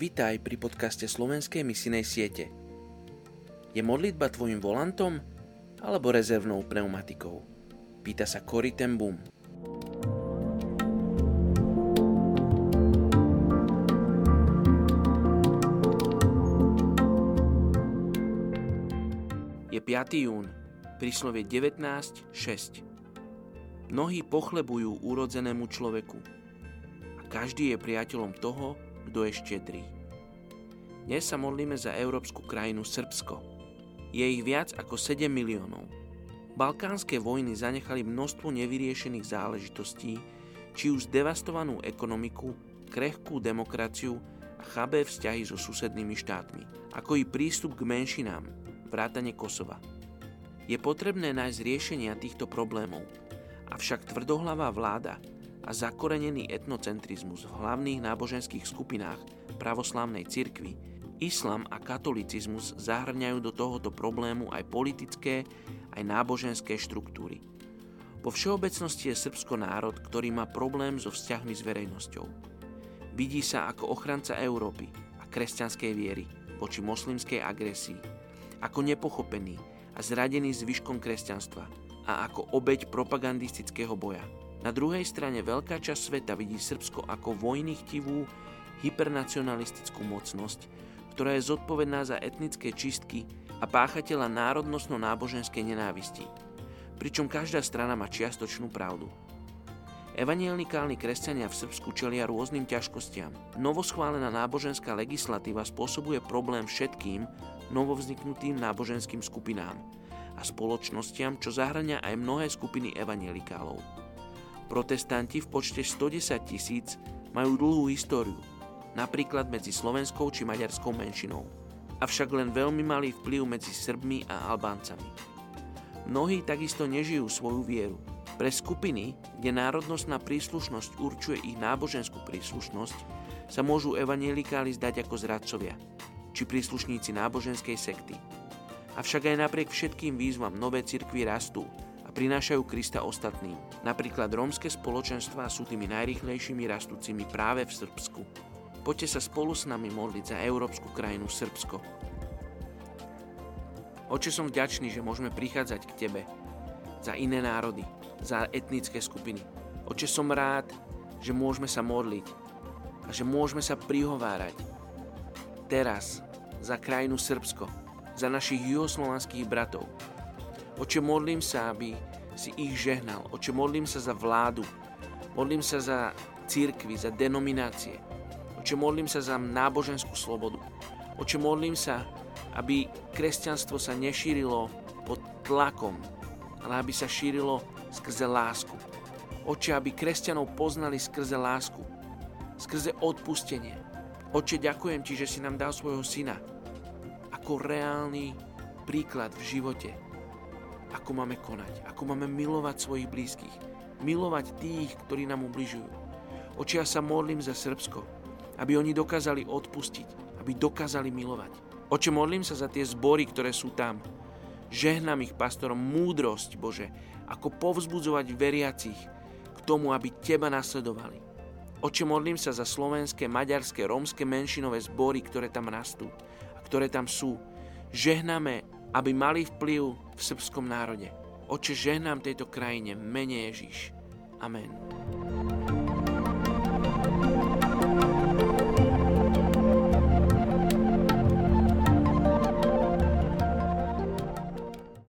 Vítaj pri podcaste Slovenskej misinej siete. Je modlitba tvojim volantom alebo rezervnou pneumatikou? Pýta sa Cory ten Boom. Je 5. jún, príslovie 19.6. Mnohí pochlebujú úrodzenému človeku a každý je priateľom toho, kto je štedrý. Dnes sa modlíme za európsku krajinu Srbsko. Je ich viac ako 7 miliónov. Balkánske vojny zanechali množstvo nevyriešených záležitostí, či už devastovanú ekonomiku, krehkú demokraciu a chabé vzťahy so susednými štátmi, ako i prístup k menšinám, vrátane Kosova. Je potrebné nájsť riešenia týchto problémov, avšak tvrdohlavá vláda a zakorenený etnocentrizmus v hlavných náboženských skupinách pravoslávnej cirkvi, islam a katolicizmus zahrňajú do tohoto problému aj politické, aj náboženské štruktúry. Po všeobecnosti je Srbsko národ, ktorý má problém so vzťahmi s verejnosťou. Vidí sa ako ochranca Európy a kresťanskej viery voči moslimskej agresii, ako nepochopený a zradený zvyškom kresťanstva a ako obeď propagandistického boja. Na druhej strane veľká časť sveta vidí Srbsko ako vojnychtivú, hypernacionalistickú mocnosť, ktorá je zodpovedná za etnické čistky a páchateľa národnostno-náboženskej nenávisti. Pričom každá strana má čiastočnú pravdu. Evanielikálni kresťania v Srbsku čelia rôznym ťažkostiam. Novoschválená náboženská legislatíva spôsobuje problém všetkým novovzniknutým náboženským skupinám a spoločnostiam, čo zahrania aj mnohé skupiny evanielikálov. Protestanti v počte 110 tisíc majú dlhú históriu, napríklad medzi slovenskou či maďarskou menšinou, avšak len veľmi malý vplyv medzi Srbmi a Albáncami. Mnohí takisto nežijú svoju vieru. Pre skupiny, kde národnostná príslušnosť určuje ich náboženskú príslušnosť, sa môžu evanielikáli zdať ako zradcovia, či príslušníci náboženskej sekty. Avšak aj napriek všetkým výzvam nové cirkvy rastú a prinášajú Krista ostatným. Napríklad rómske spoločenstvá sú tými najrychlejšími rastúcimi práve v Srbsku. Poďte sa spolu s nami modliť za európsku krajinu Srbsko. Oče, som vďačný, že môžeme prichádzať k Tebe za iné národy, za etnické skupiny. Oče, som rád, že môžeme sa modliť a že môžeme sa prihovárať teraz za krajinu Srbsko, za našich juhoslovanských bratov, Oče, modlím sa, aby si ich žehnal. Oče, modlím sa za vládu. Modlím sa za církvy, za denominácie. Oče, modlím sa za náboženskú slobodu. Oče, modlím sa, aby kresťanstvo sa nešírilo pod tlakom, ale aby sa šírilo skrze lásku. Oče, aby kresťanov poznali skrze lásku, skrze odpustenie. Oče, ďakujem Ti, že si nám dal svojho syna ako reálny príklad v živote, ako máme konať, ako máme milovať svojich blízkych, milovať tých, ktorí nám ubližujú. Oči ja sa modlím za Srbsko, aby oni dokázali odpustiť, aby dokázali milovať. Oče, modlím sa za tie zbory, ktoré sú tam. Žehnám ich pastorom múdrosť, Bože, ako povzbudzovať veriacich k tomu, aby Teba nasledovali. Oče, modlím sa za slovenské, maďarské, rómske menšinové zbory, ktoré tam rastú a ktoré tam sú. Žehnáme aby mali vplyv v srbskom národe. Oče, žehnám tejto krajine, mene Ježiš. Amen.